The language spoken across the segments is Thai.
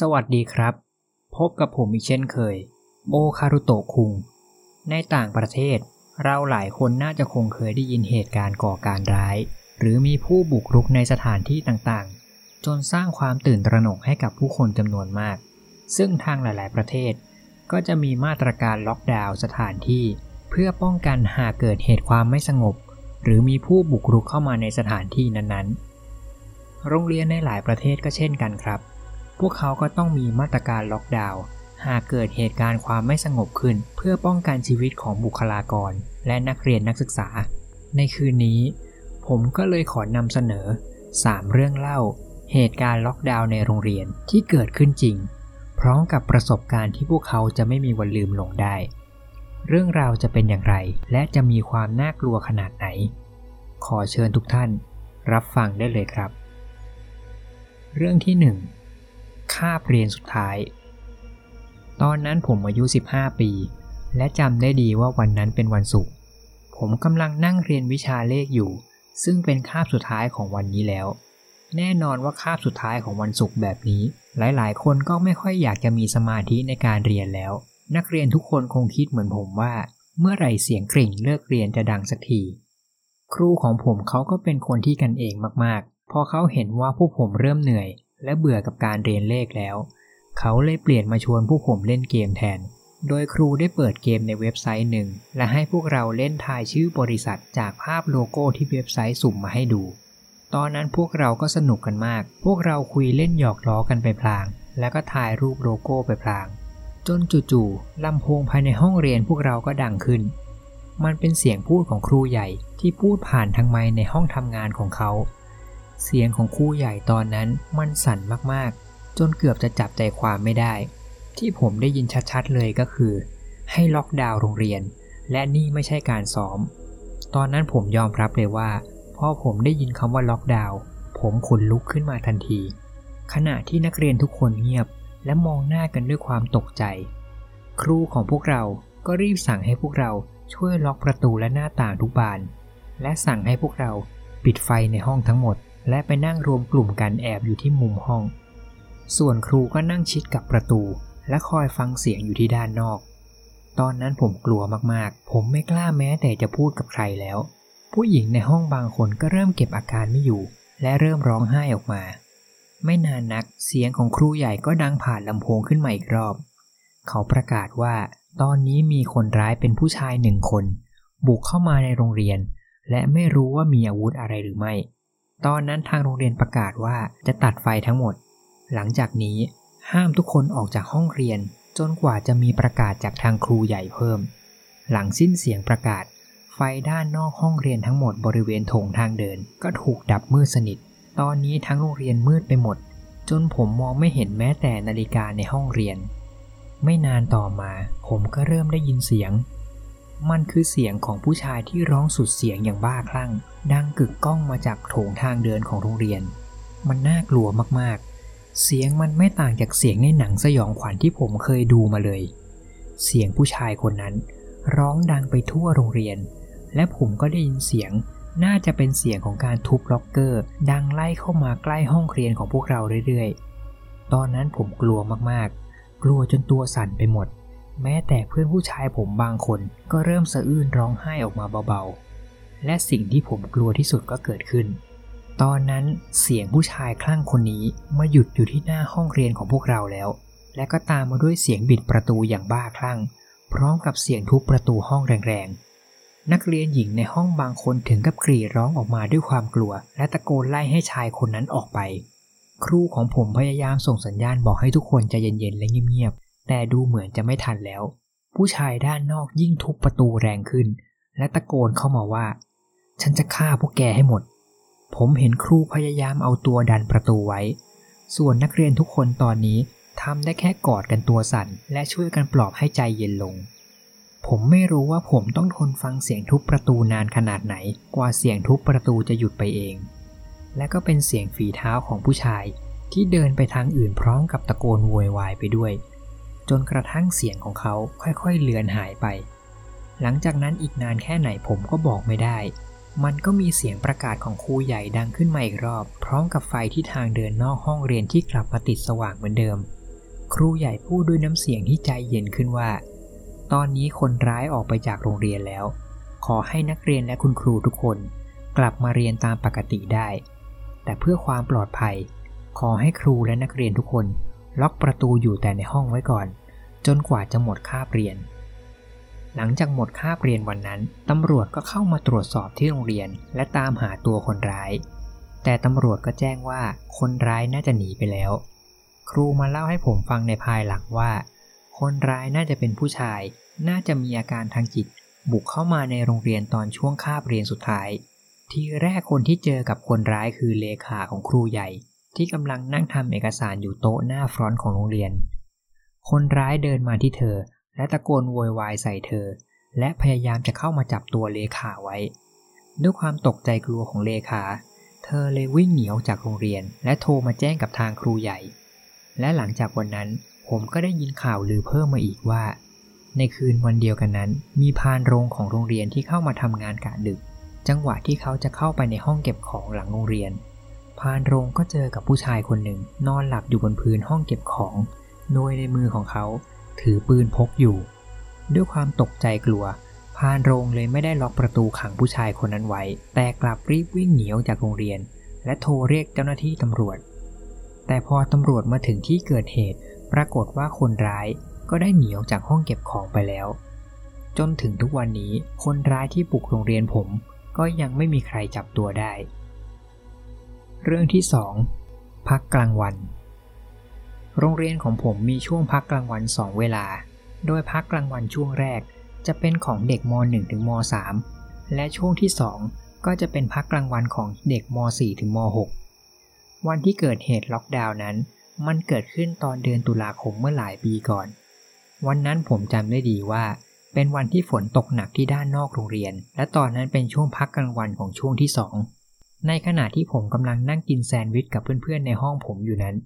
สวัสดีครับ พบกับผมอีกเช่นเคย โอคารุโตะคุง ในต่างประเทศ เราหลายคนน่าจะคงเคยได้ยินเหตุการณ์ก่อการร้าย หรือมีผู้บุกรุกในสถานที่ต่างๆ จนสร้างความตื่นตระหนกให้กับผู้คนจำนวนมาก ซึ่งทางหลาย ๆ ประเทศ ก็จะมีมาตรการล็อกดาวน์สถานที่ เพื่อป้องกันหากเกิดเหตุความไม่สงบ หรือมีผู้บุกรุกเข้ามาในสถานที่นั้นๆ โรงเรียนในหลายประเทศก็เช่นกันครับ พวกเขาก็ต้องมีมาตรการล็อกดาวน์หากเกิดเหตุการณ์ความไม่สงบขึ้น เพื่อป้องกันชีวิตของบุคลากร และนักเรียนนักศึกษา ในคืนนี้ ผมก็เลยขอนำเสนอ 3 เรื่องเล่า เหตุการณ์ล็อกดาวน์ในโรงเรียนที่เกิดขึ้นจริง พร้อมกับประสบการณ์ที่พวกเขาจะไม่มีวันลืมลงได้ เรื่องราวจะเป็นอย่างไร และจะมีความน่ากลัวขนาดไหน ขอเชิญทุกท่าน รับฟังได้เลยครับ เรื่องที่ 1 คาบเรียนสุดท้าย ตอนนั้นผมอายุ 15 ปี และจำได้ดีว่าวันนั้นเป็นวันศุกร์ผมกำลังนั่งเรียนวิชาเลขอยู่ ซึ่งเป็นคาบสุดท้ายของวันนี้แล้ว แน่นอนว่าคาบสุดท้ายของวันศุกร์แบบนี้ หลายๆ คนก็ไม่ค่อยอยากจะมีสมาธิในการเรียนแล้ว นักเรียนทุกคนคงคิดเหมือนผมว่า เมื่อไหร่เสียงกริ่งเลิกเรียนจะดังสักทีครูของผมเขาก็เป็นคนที่กันเองมากๆ พอเขาเห็นว่าพวกผมเริ่มเหนื่อย และเบื่อกับการเรียนเลขแล้ว เขาเลยเปลี่ยนมาชวนพวกผมเล่นเกมแทน โดยครูได้เปิดเกมในเว็บไซต์หนึ่ง และให้พวกเราเล่นทายชื่อบริษัทจากภาพโลโก้ที่เว็บไซต์สุ่มมาให้ดู ตอนนั้นพวกเราก็สนุกกันมาก พวกเราคุยเล่นหยอกล้อกันไปพลาง แล้วก็ถ่ายรูปโลโก้ไปพลาง จนจู่ๆลำโพงภายในห้องเรียนพวกเราก็ดังขึ้น มันเป็นเสียงพูดของครูใหญ่ที่พูดผ่านทางไมในห้องทำงานของเขา เสียงของครูใหญ่ตอนนั้นมันสั่นมากๆ จนเกือบจะจับใจความไม่ได้ ที่ผมได้ยินชัดๆเลยก็คือ ให้ล็อกดาวน์โรงเรียน และนี่ไม่ใช่การซ้อม ตอนนั้นผมยอมรับเลยว่าพอผมได้ยินคำว่าล็อกดาวน์ผมขนลุกขึ้นมาทันที ขณะที่นักเรียนทุกคนเงียบ และมองหน้ากันด้วยความตกใจ ครูของพวกเราก็รีบสั่งให้พวกเราช่วยล็อกประตูและหน้าต่างทุกบาน และสั่งให้พวกเราปิดไฟในห้องทั้งหมด และไปนั่งรวมกลุ่มกันแอบอยู่ที่มุมห้อง ส่วนครูก็นั่งชิดกับประตู และคอยฟังเสียงอยู่ที่ด้านนอก ตอนนั้นผมกลัวมากๆ ผมไม่กล้าแม้แต่จะพูดกับใครแล้ว ผู้หญิงในห้องบางคนก็เริ่มเก็บอาการไม่อยู่ และเริ่มร้องไห้ออกมา ไม่นานนักเสียงของครูใหญ่ก็ดังผ่านลำโพงขึ้นมาอีกรอบ เขาประกาศว่า ตอนนี้มีคนร้ายเป็นผู้ชายหนึ่งคน บุกเข้ามาในโรงเรียน และไม่รู้ว่ามีอาวุธอะไรหรือไม่ ตอนนั้นทางโรงเรียนประกาศว่าจะตัดไฟทั้งหมด หลังจากนี้ห้ามทุกคนออกจากห้องเรียน จนกว่าจะมีประกาศจากทางครูใหญ่เพิ่ม หลังสิ้นเสียงประกาศ ไฟด้านนอกห้องเรียนทั้งหมดบริเวณโถงทางเดิน ก็ถูกดับมืดสนิท ตอนนี้ทั้งโรงเรียนมืดไปหมด จนผมมองไม่เห็นแม้แต่นาฬิกาในห้องเรียน ไม่นานต่อมา ผมก็เริ่มได้ยินเสียง มันคือเสียงของผู้ชายที่ร้องสุดเสียงอย่างบ้าคลั่ง ดังกึกก้องมาจากโถงทางเดินของโรงเรียน มันน่ากลัวมากๆ เสียงมันไม่ต่างจากเสียงในหนังสยองขวัญที่ผมเคยดูมาเลย เสียงผู้ชายคนนั้น ร้องดังไปทั่วโรงเรียน และผมก็ได้ยินเสียง น่าจะเป็นเสียงของการทุบล็อกเกอร์ ดังไล่เข้ามาใกล้ห้องเรียนของพวกเราเรื่อยๆ ตอนนั้นผมกลัวมากๆ กลัวจนตัวสั่นไปหมด แม้แต่เพื่อนผู้ชายผมบางคนก็เริ่มสะอื้นร้องไห้ออกมาเบาๆ และสิ่งที่ผมกลัวที่สุดก็เกิดขึ้น ตอนนั้นเสียงผู้ชายคลั่งคนนี้มาหยุดอยู่ที่หน้าห้องเรียนของพวกเราแล้ว และก็ตามมาด้วยเสียงบิดประตูอย่างบ้าคลั่ง พร้อมกับเสียงทุบประตูห้องแรงๆ นักเรียนหญิงในห้องบางคนถึงกับกรีดร้องออกมาด้วยความกลัว และตะโกนไล่ให้ชายคนนั้นออกไป ครูของผมพยายามส่งสัญญาณบอกให้ทุกคนใจเย็นๆและเงียบๆ แต่ดูเหมือนจะไม่ทันแล้ว ผู้ชายด้านนอกยิ่งทุบประตูแรงขึ้น และตะโกนเข้ามาว่า ฉันจะฆ่าพวกแกให้หมด ผมเห็นครูพยายามเอาตัวดันประตูไว้ ส่วนนักเรียนทุกคนตอนนี้ทำได้แค่กอดกันตัวสั่น และช่วยกันปลอบให้ใจเย็นลง ผมไม่รู้ว่าผมต้องทนฟังเสียงทุบประตูนานขนาดไหน กว่าเสียงทุบประตูจะหยุดไปเอง และก็เป็นเสียงฝีเท้าของผู้ชายที่เดินไปทางอื่นพร้อมกับตะโกนโวยวายไปด้วย จนกระทั่งเสียงของเขาค่อยๆเลือนหายไป หลังจากนั้นอีกนานแค่ไหนผมก็บอกไม่ได้ มันก็มีเสียงประกาศของครูใหญ่ดังขึ้นมาอีกรอบ พร้อมกับไฟที่ทางเดินนอกห้องเรียนที่กลับมาติดสว่างเหมือนเดิม ครูใหญ่พูดด้วยน้ำเสียงที่ใจเย็นขึ้นว่า ตอนนี้คนร้ายออกไปจากโรงเรียนแล้ว ขอให้นักเรียนและคุณครูทุกคน กลับมาเรียนตามปกติได้ แต่เพื่อความปลอดภัย ขอให้ครูและนักเรียนทุกคน ล็อกประตูอยู่แต่ในห้องไว้ก่อน จนกว่าจะหมดคาบเรียน หลังจากหมดคาบเรียนวันนั้น ตำรวจก็เข้ามาตรวจสอบที่โรงเรียนและตามหาตัวคนร้าย แต่ตำรวจก็แจ้งว่าคนร้ายน่าจะหนีไปแล้ว ครูมาเล่าให้ผมฟังในภายหลังว่า คนร้ายน่าจะเป็นผู้ชาย น่าจะมีอาการทางจิต บุกเข้ามาในโรงเรียนตอนช่วงคาบเรียนสุดท้าย ทีแรกคนที่เจอกับคนร้ายคือเลขาของครูใหญ่ ที่กำลังนั่งทำเอกสารอยู่โต๊ะหน้าฟรอนต์ของโรงเรียน คนร้ายเดินมาที่เธอ และตะโกนโวยวายใส่เธอ และพยายามจะเข้ามาจับตัวเลขาไว้ ด้วยความตกใจกลัวของเลขา เธอเลยวิ่งหนีออกจากโรงเรียน และโทรมาแจ้งกับทางครูใหญ่ และหลังจากวันนั้นผมก็ได้ยินข่าวลือเพิ่มมาอีกว่า ในคืนวันเดียวกันนั้น มีพานโรงของโรงเรียนที่เข้ามาทำงานกะดึก จังหวะที่เขาจะเข้าไปในห้องเก็บของหลังโรงเรียน พานโรงก็เจอกับผู้ชายคนหนึ่งนอนหลับอยู่บนพื้นห้องเก็บของโดยในมือของเขาถือปืนพกอยู่ ด้วยความตกใจกลัว พานโรงเลยไม่ได้ล็อกประตูขังผู้ชายคนนั้นไว้ แต่กลับรีบวิ่งหนีออกจากโรงเรียน และโทรเรียกเจ้าหน้าที่ตำรวจ แต่พอตำรวจมาถึงที่เกิดเหตุ ปรากฏว่าคนร้ายก็ได้หนีออกจากห้องเก็บของไปแล้ว จนถึงทุกวันนี้คนร้ายที่ปลุกโรงเรียนผม ก็ยังไม่มีใครจับตัวได้ เรื่องที่ 2 พักกลางวัน โรงเรียนของผมมีช่วงพักกลางวัน 2 เวลา โดยพักกลางวันช่วงแรก จะเป็นของเด็กม .1 ถึงม .3 และช่วงที่ 2 ก็จะเป็นพักกลางวันของเด็กม .4 ถึงม .6 วันที่เกิดเหตุล็อกดาวน์นั้น มันเกิดขึ้นตอนเดือนตุลาคมเมื่อหลายปีก่อน วันนั้นผมจำได้ดีว่า เป็นวันที่ฝนตกหนักที่ด้านนอกโรงเรียน และตอนนั้นเป็นช่วงพักกลางวันของช่วงที่2 ในขณะที่ผมกำลังนั่งกินแซนด์วิชกับเพื่อนๆในห้องผมอยู่นั้น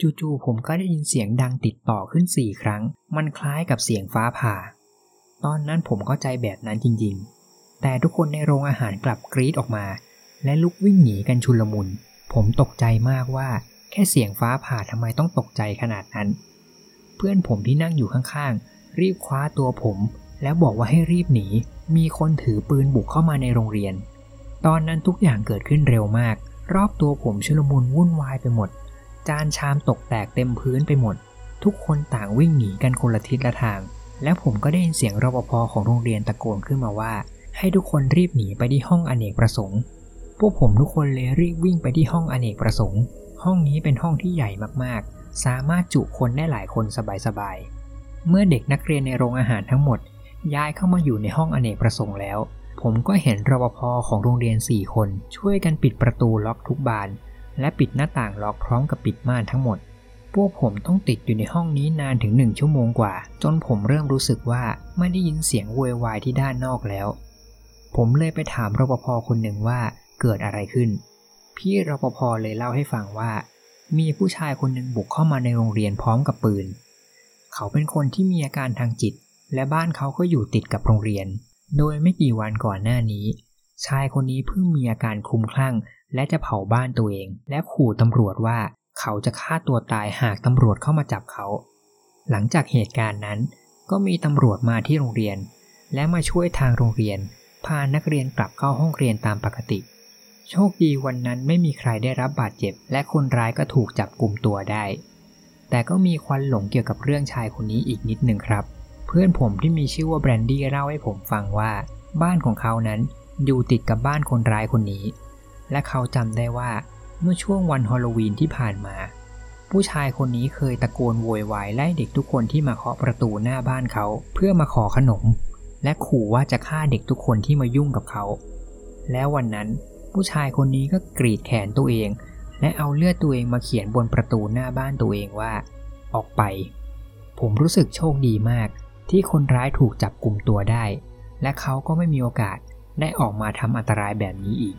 จู่ๆผมก็ได้ยินเสียงดังติดต่อขึ้นสี่ครั้ง มันคล้ายกับเสียงฟ้าผ่า ตอนนั้นผมเข้าใจแบบนั้นจริงๆ แต่ทุกคนในโรงอาหารกลับกรีดออกมา และลุกวิ่งหนีกันชุลมุน ผมตกใจมากว่า แค่เสียงฟ้าผ่าทำไมต้องตกใจขนาดนั้น เพื่อนผมที่นั่งอยู่ข้างๆ รีบคว้าตัวผม แล้วบอกว่าให้รีบหนี มีคนถือปืนบุกเข้ามาในโรงเรียน ตอนนั้นทุกอย่างเกิดขึ้นเร็วมาก รอบตัวผมชุลมุนวุ่นวายไปหมด จานชามตกแตกเต็มพื้นไปหมด ทุกคนต่างวิ่งหนีกันคนละทิศละทาง แล้วผมก็ได้ยินเสียงรปภของโรงเรียนตะโกนขึ้นมาว่า ให้ทุกคนรีบหนีไปที่ห้องอเนกประสงค์ พวกผมทุกคนเลยรีบวิ่งไปที่ห้องอเนกประสงค์ ห้องนี้เป็นห้องที่ใหญ่มากๆ สามารถจุคนได้หลายคนสบายๆเมื่อเด็กนักเรียนในโรงอาหารทั้งหมดย้ายเข้ามาอยู่ในห้องอเนกประสงค์แล้ว ผมก็เห็นรปภของโรงเรียน 4 คน ช่วยกันปิดประตูล็อกทุกบาน และปิดหน้าต่างล็อกพร้อมกับปิดม่านทั้งหมด พวกผมต้องติดอยู่ในห้องนี้นานถึงหนึ่งชั่วโมงกว่า จนผมเริ่มรู้สึกว่าไม่ได้ยินเสียงโวยวายที่ด้านนอกแล้ว ผมเลยไปถามรปภคนหนึ่งว่าเกิดอะไรขึ้น พี่รปภเลยเล่าให้ฟังว่า มีผู้ชายคนหนึ่งบุกเข้ามาในโรงเรียนพร้อมกับปืน เขาเป็นคนที่มีอาการทางจิต และบ้านเขาก็อยู่ติดกับโรงเรียน โดยไม่กี่วันก่อนหน้านี้ ชายคนนี้เพิ่งมีอาการคลุ้มคลั่ง และจะเผาบ้านตัวเอง และขู่ตำรวจว่าเขาจะฆ่าตัวตายหากตำรวจเข้ามาจับเขา หลังจากเหตุการณ์นั้น ก็มีตำรวจมาที่โรงเรียน และมาช่วยทางโรงเรียน พานักเรียนกลับเข้าห้องเรียนตามปกติ โชคดีวันนั้นไม่มีใครได้รับบาดเจ็บ และคนร้ายก็ถูกจับกลุ่มตัวได้ แต่ก็มีควันหลงเกี่ยวกับเรื่องชายคนนี้อีกนิดหนึ่งครับ เพื่อนผมที่มีชื่อว่าแบรนดี้เล่าให้ผมฟังว่า บ้านของเขานั้นอยู่ติดกับบ้านคนร้ายคนนี้ และเขาจำได้ว่าเมื่อช่วงวันฮอลโลวีนที่ผ่านมา ผู้ชายคนนี้เคยตะโกนโวยวายไล่เด็กทุกคนที่มาเคาะประตูหน้าบ้านเขาเพื่อมาขอขนม และขู่ว่าจะฆ่าเด็กทุกคนที่มายุ่งกับเขา แล้ววันนั้นผู้ชายคนนี้ก็กรีดแขนตัวเอง และเอาเลือดตัวเองมาเขียนบนประตูหน้าบ้านตัวเองว่า ออกไป ผมรู้สึกโชคดีมาก ที่คนร้ายถูกจับกลุ่มตัวได้ และเขาก็ไม่มีโอกาสได้ออกมาทำอันตรายแบบนี้อีก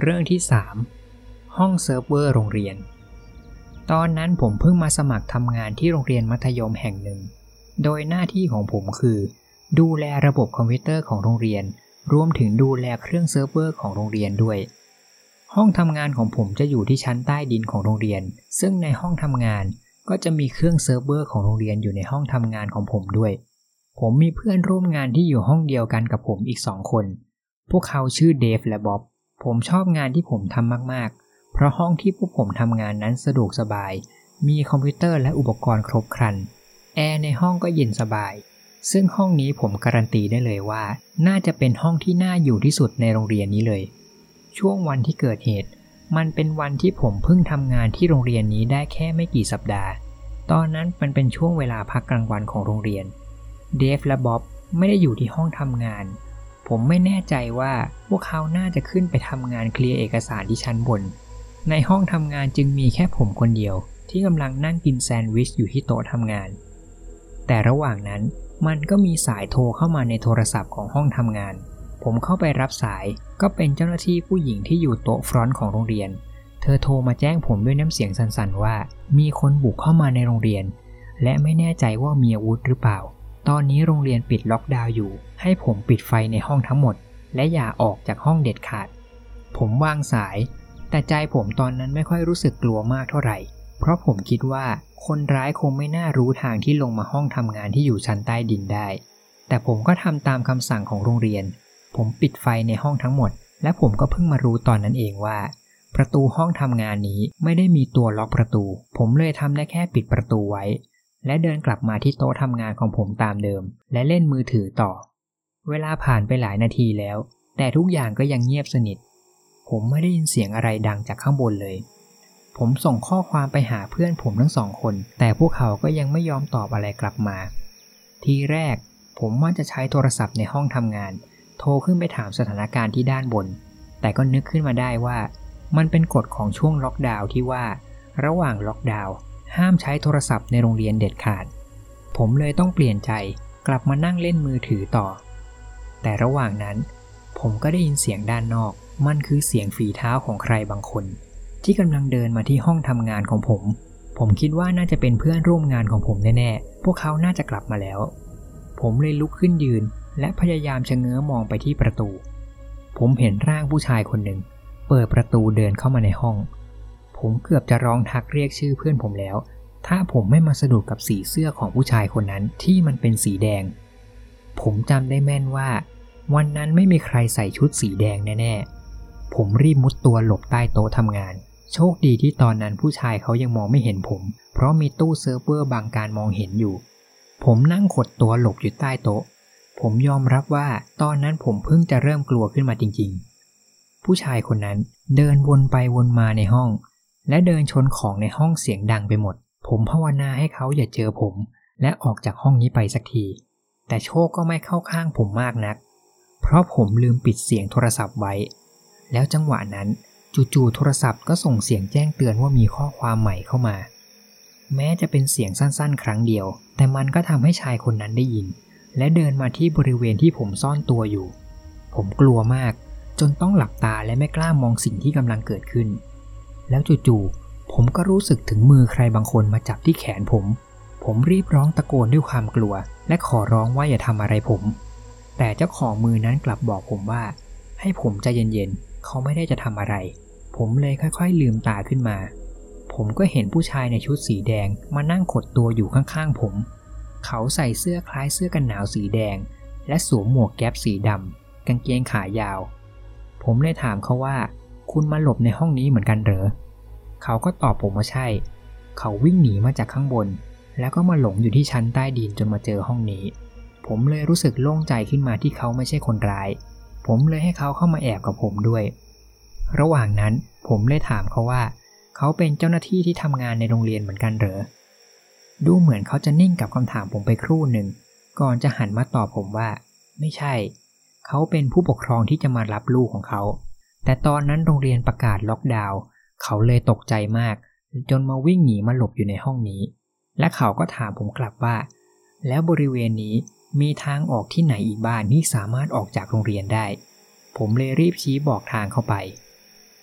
เรื่องที่ 3 ห้องเซิร์ฟเวอร์โรงเรียน ตอนนั้นผมเพิ่งมาสมัครทำงานที่โรงเรียนมัธยมแห่งหนึ่ง โดยหน้าที่ของผมคือ ดูแลระบบคอมพิวเตอร์ของโรงเรียน รวมถึงดูแลเครื่องเซิร์ฟเวอร์ของโรงเรียนด้วยห้องทำงานของผมจะอยู่ที่ชั้นใต้ดินของโรงเรียน ซึ่งในห้องทำงาน ก็จะมีเครื่องเซิร์ฟเวอร์ของโรงเรียนอยู่ในห้องทำงานของผมด้วย ผมมีเพื่อนร่วมงานที่อยู่ห้องเดียวกันกับผมอีกสองคน พวกเขาชื่อเดฟและบ๊อบ ผมชอบงานที่ผมทำมากๆ เพราะห้องที่พวกผมทำงานนั้นสะดวกสบาย มีคอมพิวเตอร์และอุปกรณ์ครบครัน แอร์ในห้องก็เย็นสบาย ซึ่งห้องนี้ผมการันตีได้เลยว่า น่าจะเป็นห้องที่น่าอยู่ที่สุดในโรงเรียนนี้เลย ช่วงวันที่เกิดเหตุ มันเป็นวันที่ผมเพิ่งทำงานที่โรงเรียนนี้ได้แค่ไม่กี่สัปดาห์ ตอนนั้นมันเป็นช่วงเวลาพักกลางวันของโรงเรียน เดฟและบ๊อบไม่ได้อยู่ที่ห้องทำงาน ผมไม่แน่ใจว่าพวกเขาน่าจะขึ้นไปทำงานเคลียร์เอกสารที่ชั้นบน ในห้องทำงานจึงมีแค่ผมคนเดียว ที่กำลังนั่งกินแซนด์วิชอยู่ที่โต๊ะทำงาน แต่ระหว่างนั้นมันก็มีสายโทรเข้ามาในโทรศัพท์ของห้องทำงาน ผมเข้าไปรับสายก็เป็นเจ้าหน้าที่ผู้หญิงที่อยู่โต๊ะฟรอนต์ของโรงเรียน เธอโทรมาแจ้งผมด้วยน้ำเสียงสั่นๆว่า มีคนบุกเข้ามาในโรงเรียน และไม่แน่ใจว่ามีอาวุธหรือเปล่า ตอนนี้โรงเรียนปิดล็อกดาวน์อยู่ ให้ผมปิดไฟในห้องทั้งหมด และอย่าออกจากห้องเด็ดขาด ผมวางสาย แต่ใจผมตอนนั้นไม่ค่อยรู้สึกกลัวมากเท่าไหร่ เพราะผมคิดว่าคนร้ายคงไม่น่ารู้ทางที่ลงมาห้องทำงานที่อยู่ชั้นใต้ดินได้ แต่ผมก็ทำตามคำสั่งของโรงเรียน ผมปิดไฟในห้องทั้งหมด และผมก็เพิ่งมารู้ตอนนั้นเองว่า ประตูห้องทำงานนี้ไม่ได้มีตัวล็อกประตู ผมเลยทำได้แค่ปิดประตูไว้ และเดินกลับมาที่โต๊ะทำงานของผมตามเดิม และเล่นมือถือต่อ เวลาผ่านไปหลายนาทีแล้ว แต่ทุกอย่างก็ยังเงียบสนิท ผมไม่ได้ยินเสียงอะไรดังจากข้างบนเลย ผมส่งข้อความไปหาเพื่อนผมทั้งสองคน แต่พวกเขาก็ยังไม่ยอมตอบอะไรกลับมา ทีแรกผมว่าจะใช้โทรศัพท์ในห้องทำงาน โทรขึ้นไปถามสถานการณ์ที่ด้านบน แต่ก็นึกขึ้นมาได้ว่า มันเป็นกฎของช่วงล็อกดาวน์ที่ว่า ระหว่างล็อกดาวน์ห้ามใช้โทรศัพท์ในโรงเรียนเด็ดขาด ผมเลยต้องเปลี่ยนใจกลับมานั่งเล่นมือถือต่อ แต่ระหว่างนั้น ผมก็ได้ยินเสียงด้านนอก มันคือเสียงฝีเท้าของใครบางคน ที่กำลังเดินมาที่ห้องทำงานของผม ผมคิดว่าน่าจะเป็นเพื่อนร่วมงานของผมแน่ๆ พวกเขาน่าจะกลับมาแล้ว ผมเลยลุกขึ้นยืน และพยายามชะเง้อมองไปที่ประตู ผมเห็นร่างผู้ชายคนหนึ่ง เปิดประตูเดินเข้ามาในห้อง ผมเกือบจะร้องทักเรียกชื่อเพื่อนผมแล้ว ถ้าผมไม่มาสะดุดกับสีเสื้อของผู้ชายคนนั้นที่มันเป็นสีแดง ผมจำได้แม่นว่า วันนั้นไม่มีใครใส่ชุดสีแดงแน่ๆ ผมรีบมุดตัวหลบใต้โต๊ะทำงานโชคดีที่ตอนนั้นผู้ชายเขายังมองไม่เห็นผม เพราะมีตู้เซิร์ฟเวอร์บังการมองเห็นอยู่ ผมนั่งขดตัวหลบอยู่ใต้โต๊ะ ผมยอมรับว่าตอนนั้นผมเพิ่งจะเริ่มกลัวขึ้นมาจริง ๆ ผู้ชายคนนั้นเดินวนไปวนมาในห้อง และเดินชนของในห้องเสียงดังไปหมด ผมภาวนาให้เขาอย่าเจอผม และออกจากห้องนี้ไปสักที แต่โชคก็ไม่เข้าข้างผมมากนัก เพราะผมลืมปิดเสียงโทรศัพท์ไว้ แล้วจังหวะนั้นจู่ๆโทรศัพท์ก็ส่งเสียงแจ้งเตือนว่ามีข้อความใหม่เข้ามา แม้จะเป็นเสียงสั้นๆ ครั้งเดียว แต่มันก็ทำให้ชายคนนั้นได้ยิน และเดินมาที่บริเวณที่ผมซ่อนตัวอยู่ ผมกลัวมากจนต้องหลับตาและไม่กล้ามองสิ่งที่กำลังเกิดขึ้น แล้วจู่ๆผมก็รู้สึกถึงมือใครบางคนมาจับที่แขนผม ผมรีบร้องตะโกนด้วยความกลัว และขอร้องว่าอย่าทำอะไรผม แต่เจ้าของมือนั้นกลับบอกผมว่า ให้ผมใจเย็นๆเขาไม่ได้จะทำอะไร ผมเลยค่อยๆลืมตาขึ้นมา ผมก็เห็นผู้ชายในชุดสีแดงมานั่งขดตัวอยู่ข้างๆผม เขาใส่เสื้อคล้ายเสื้อกันหนาวสีแดง และสวมหมวกแก๊ปสีดำกางเกงขายาว ผมเลยถามเขาว่า คุณมาหลบในห้องนี้เหมือนกันเหรอ เขาก็ตอบผมว่าใช่ เขาวิ่งหนีมาจากข้างบน แล้วก็มาหลงอยู่ที่ชั้นใต้ดินจนมาเจอห้องนี้ ผมเลยรู้สึกโล่งใจขึ้นมาที่เขาไม่ใช่คนร้าย ผมเลยให้เขาเข้ามาแอบกับผมด้วย ระหว่างนั้นผมเลยถามเขาว่า เขาเป็นเจ้าหน้าที่ที่ทำงานในโรงเรียนเหมือนกันเหรอ ดูเหมือนเขาจะนิ่งกับคำถามผมไปครู่หนึ่ง ก่อนจะหันมาตอบผมว่า ไม่ใช่ เขาเป็นผู้ปกครองที่จะมารับลูกของเขา แต่ตอนนั้นโรงเรียนประกาศล็อกดาวน์เขาเลยตกใจมาก จนมาวิ่งหนีมาหลบอยู่ในห้องนี้ และเขาก็ถามผมกลับว่า แล้วบริเวณนี้มีทางออกที่ไหนอีกบ้านที่สามารถออกจากโรงเรียนได้ ผมเลยรีบชี้บอกทางเข้าไป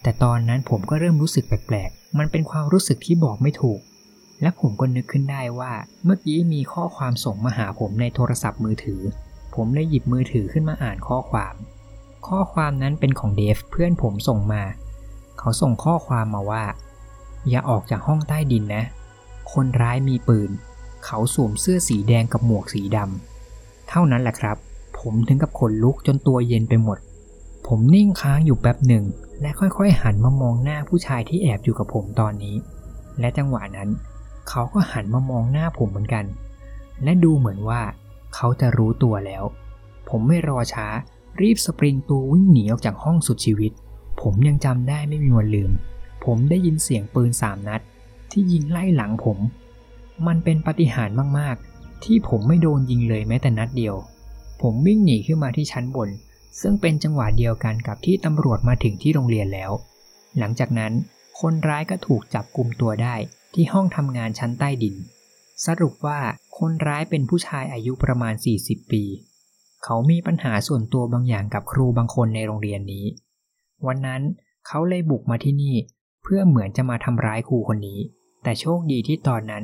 แต่ตอนนั้นผมก็เริ่มรู้สึกแปลกๆ มันเป็นความรู้สึกที่บอกไม่ถูก และผมก็นึกขึ้นได้ว่า เมื่อกี้มีข้อความส่งมาหาผมในโทรศัพท์มือถือ ผมเลยหยิบมือถือขึ้นมาอ่านข้อความ ข้อความนั้นเป็นของเดฟเพื่อนผมส่งมา เขาส่งข้อความมาว่า อย่าออกจากห้องใต้ดินนะ คนร้ายมีปืน เขาสวมเสื้อสีแดงกับหมวกสีดำเท่านั้นแหละครับ ผมถึงกับขนลุกจนตัวเย็นไปหมด ผมนิ่งค้างอยู่แป๊บหนึ่ง และค่อยๆหันมามองหน้าผู้ชายที่แอบอยู่กับผมตอนนี้ และจังหวะนั้น เขาก็หันมามองหน้าผมเหมือนกัน และดูเหมือนว่า เขาจะรู้ตัวแล้ว ผมไม่รอช้า รีบสปริงตัววิ่งหนีออกจากห้องสุดชีวิต ผมยังจำได้ไม่มีวันลืม ผมได้ยินเสียงปืนสามนัด ที่ยิงไล่หลังผม มันเป็นปาฏิหาริย์มากๆ ที่ผมไม่โดนยิงเลยแม้แต่นัดเดียว ผมวิ่งหนีขึ้นมาที่ชั้นบน ซึ่งเป็นจังหวะเดียวกันกับที่ตำรวจมาถึงที่โรงเรียนแล้ว หลังจากนั้นคนร้ายก็ถูกจับกลุ่มตัวได้ ที่ห้องทำงานชั้นใต้ดิน สรุปว่าคนร้ายเป็นผู้ชายอายุประมาณ 40 ปี เขามีปัญหาส่วนตัวบางอย่างกับครูบางคนในโรงเรียนนี้ วันนั้นเขาเลยบุกมาที่นี่ เพื่อเหมือนจะมาทำร้ายครูคนนี้ แต่โชคดีที่ตอนนั้น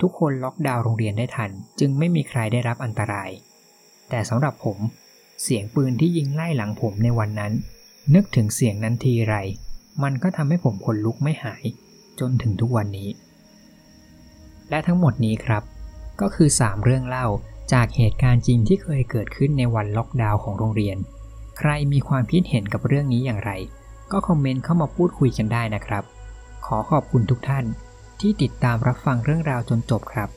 ทุกคนล็อกดาวน์โรงเรียนได้ทัน จึงไม่มีใครได้รับอันตราย แต่สำหรับผม เสียงปืนที่ยิงไล่หลังผมในวันนั้น นึกถึงเสียงนั้นทีไร มันก็ทำให้ผมขนลุกไม่หาย จนถึงทุกวันนี้ และทั้งหมดนี้ครับ ก็คือ 3 เรื่องเล่าจากเหตุการณ์จริงที่เคยเกิดขึ้นในวันล็อกดาวน์ของโรงเรียน ใครมีความคิดเห็นกับเรื่องนี้อย่างไร ก็คอมเมนต์เข้ามาพูดคุยกันได้นะครับ ขอขอบคุณทุกท่านที่ติดตามรับฟังเรื่องราวจนจบครับ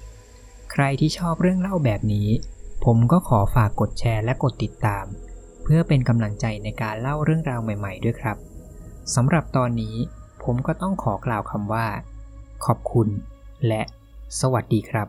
ใครที่ชอบเรื่องเล่าแบบนี้ ผมก็ขอฝากกดแชร์และกดติดตาม เพื่อเป็นกำลังใจในการเล่าเรื่องราวใหม่ ๆ ด้วยครับสำหรับตอนนี้ ผมก็ต้องขอกล่าวคำว่า ขอบคุณและสวัสดีครับ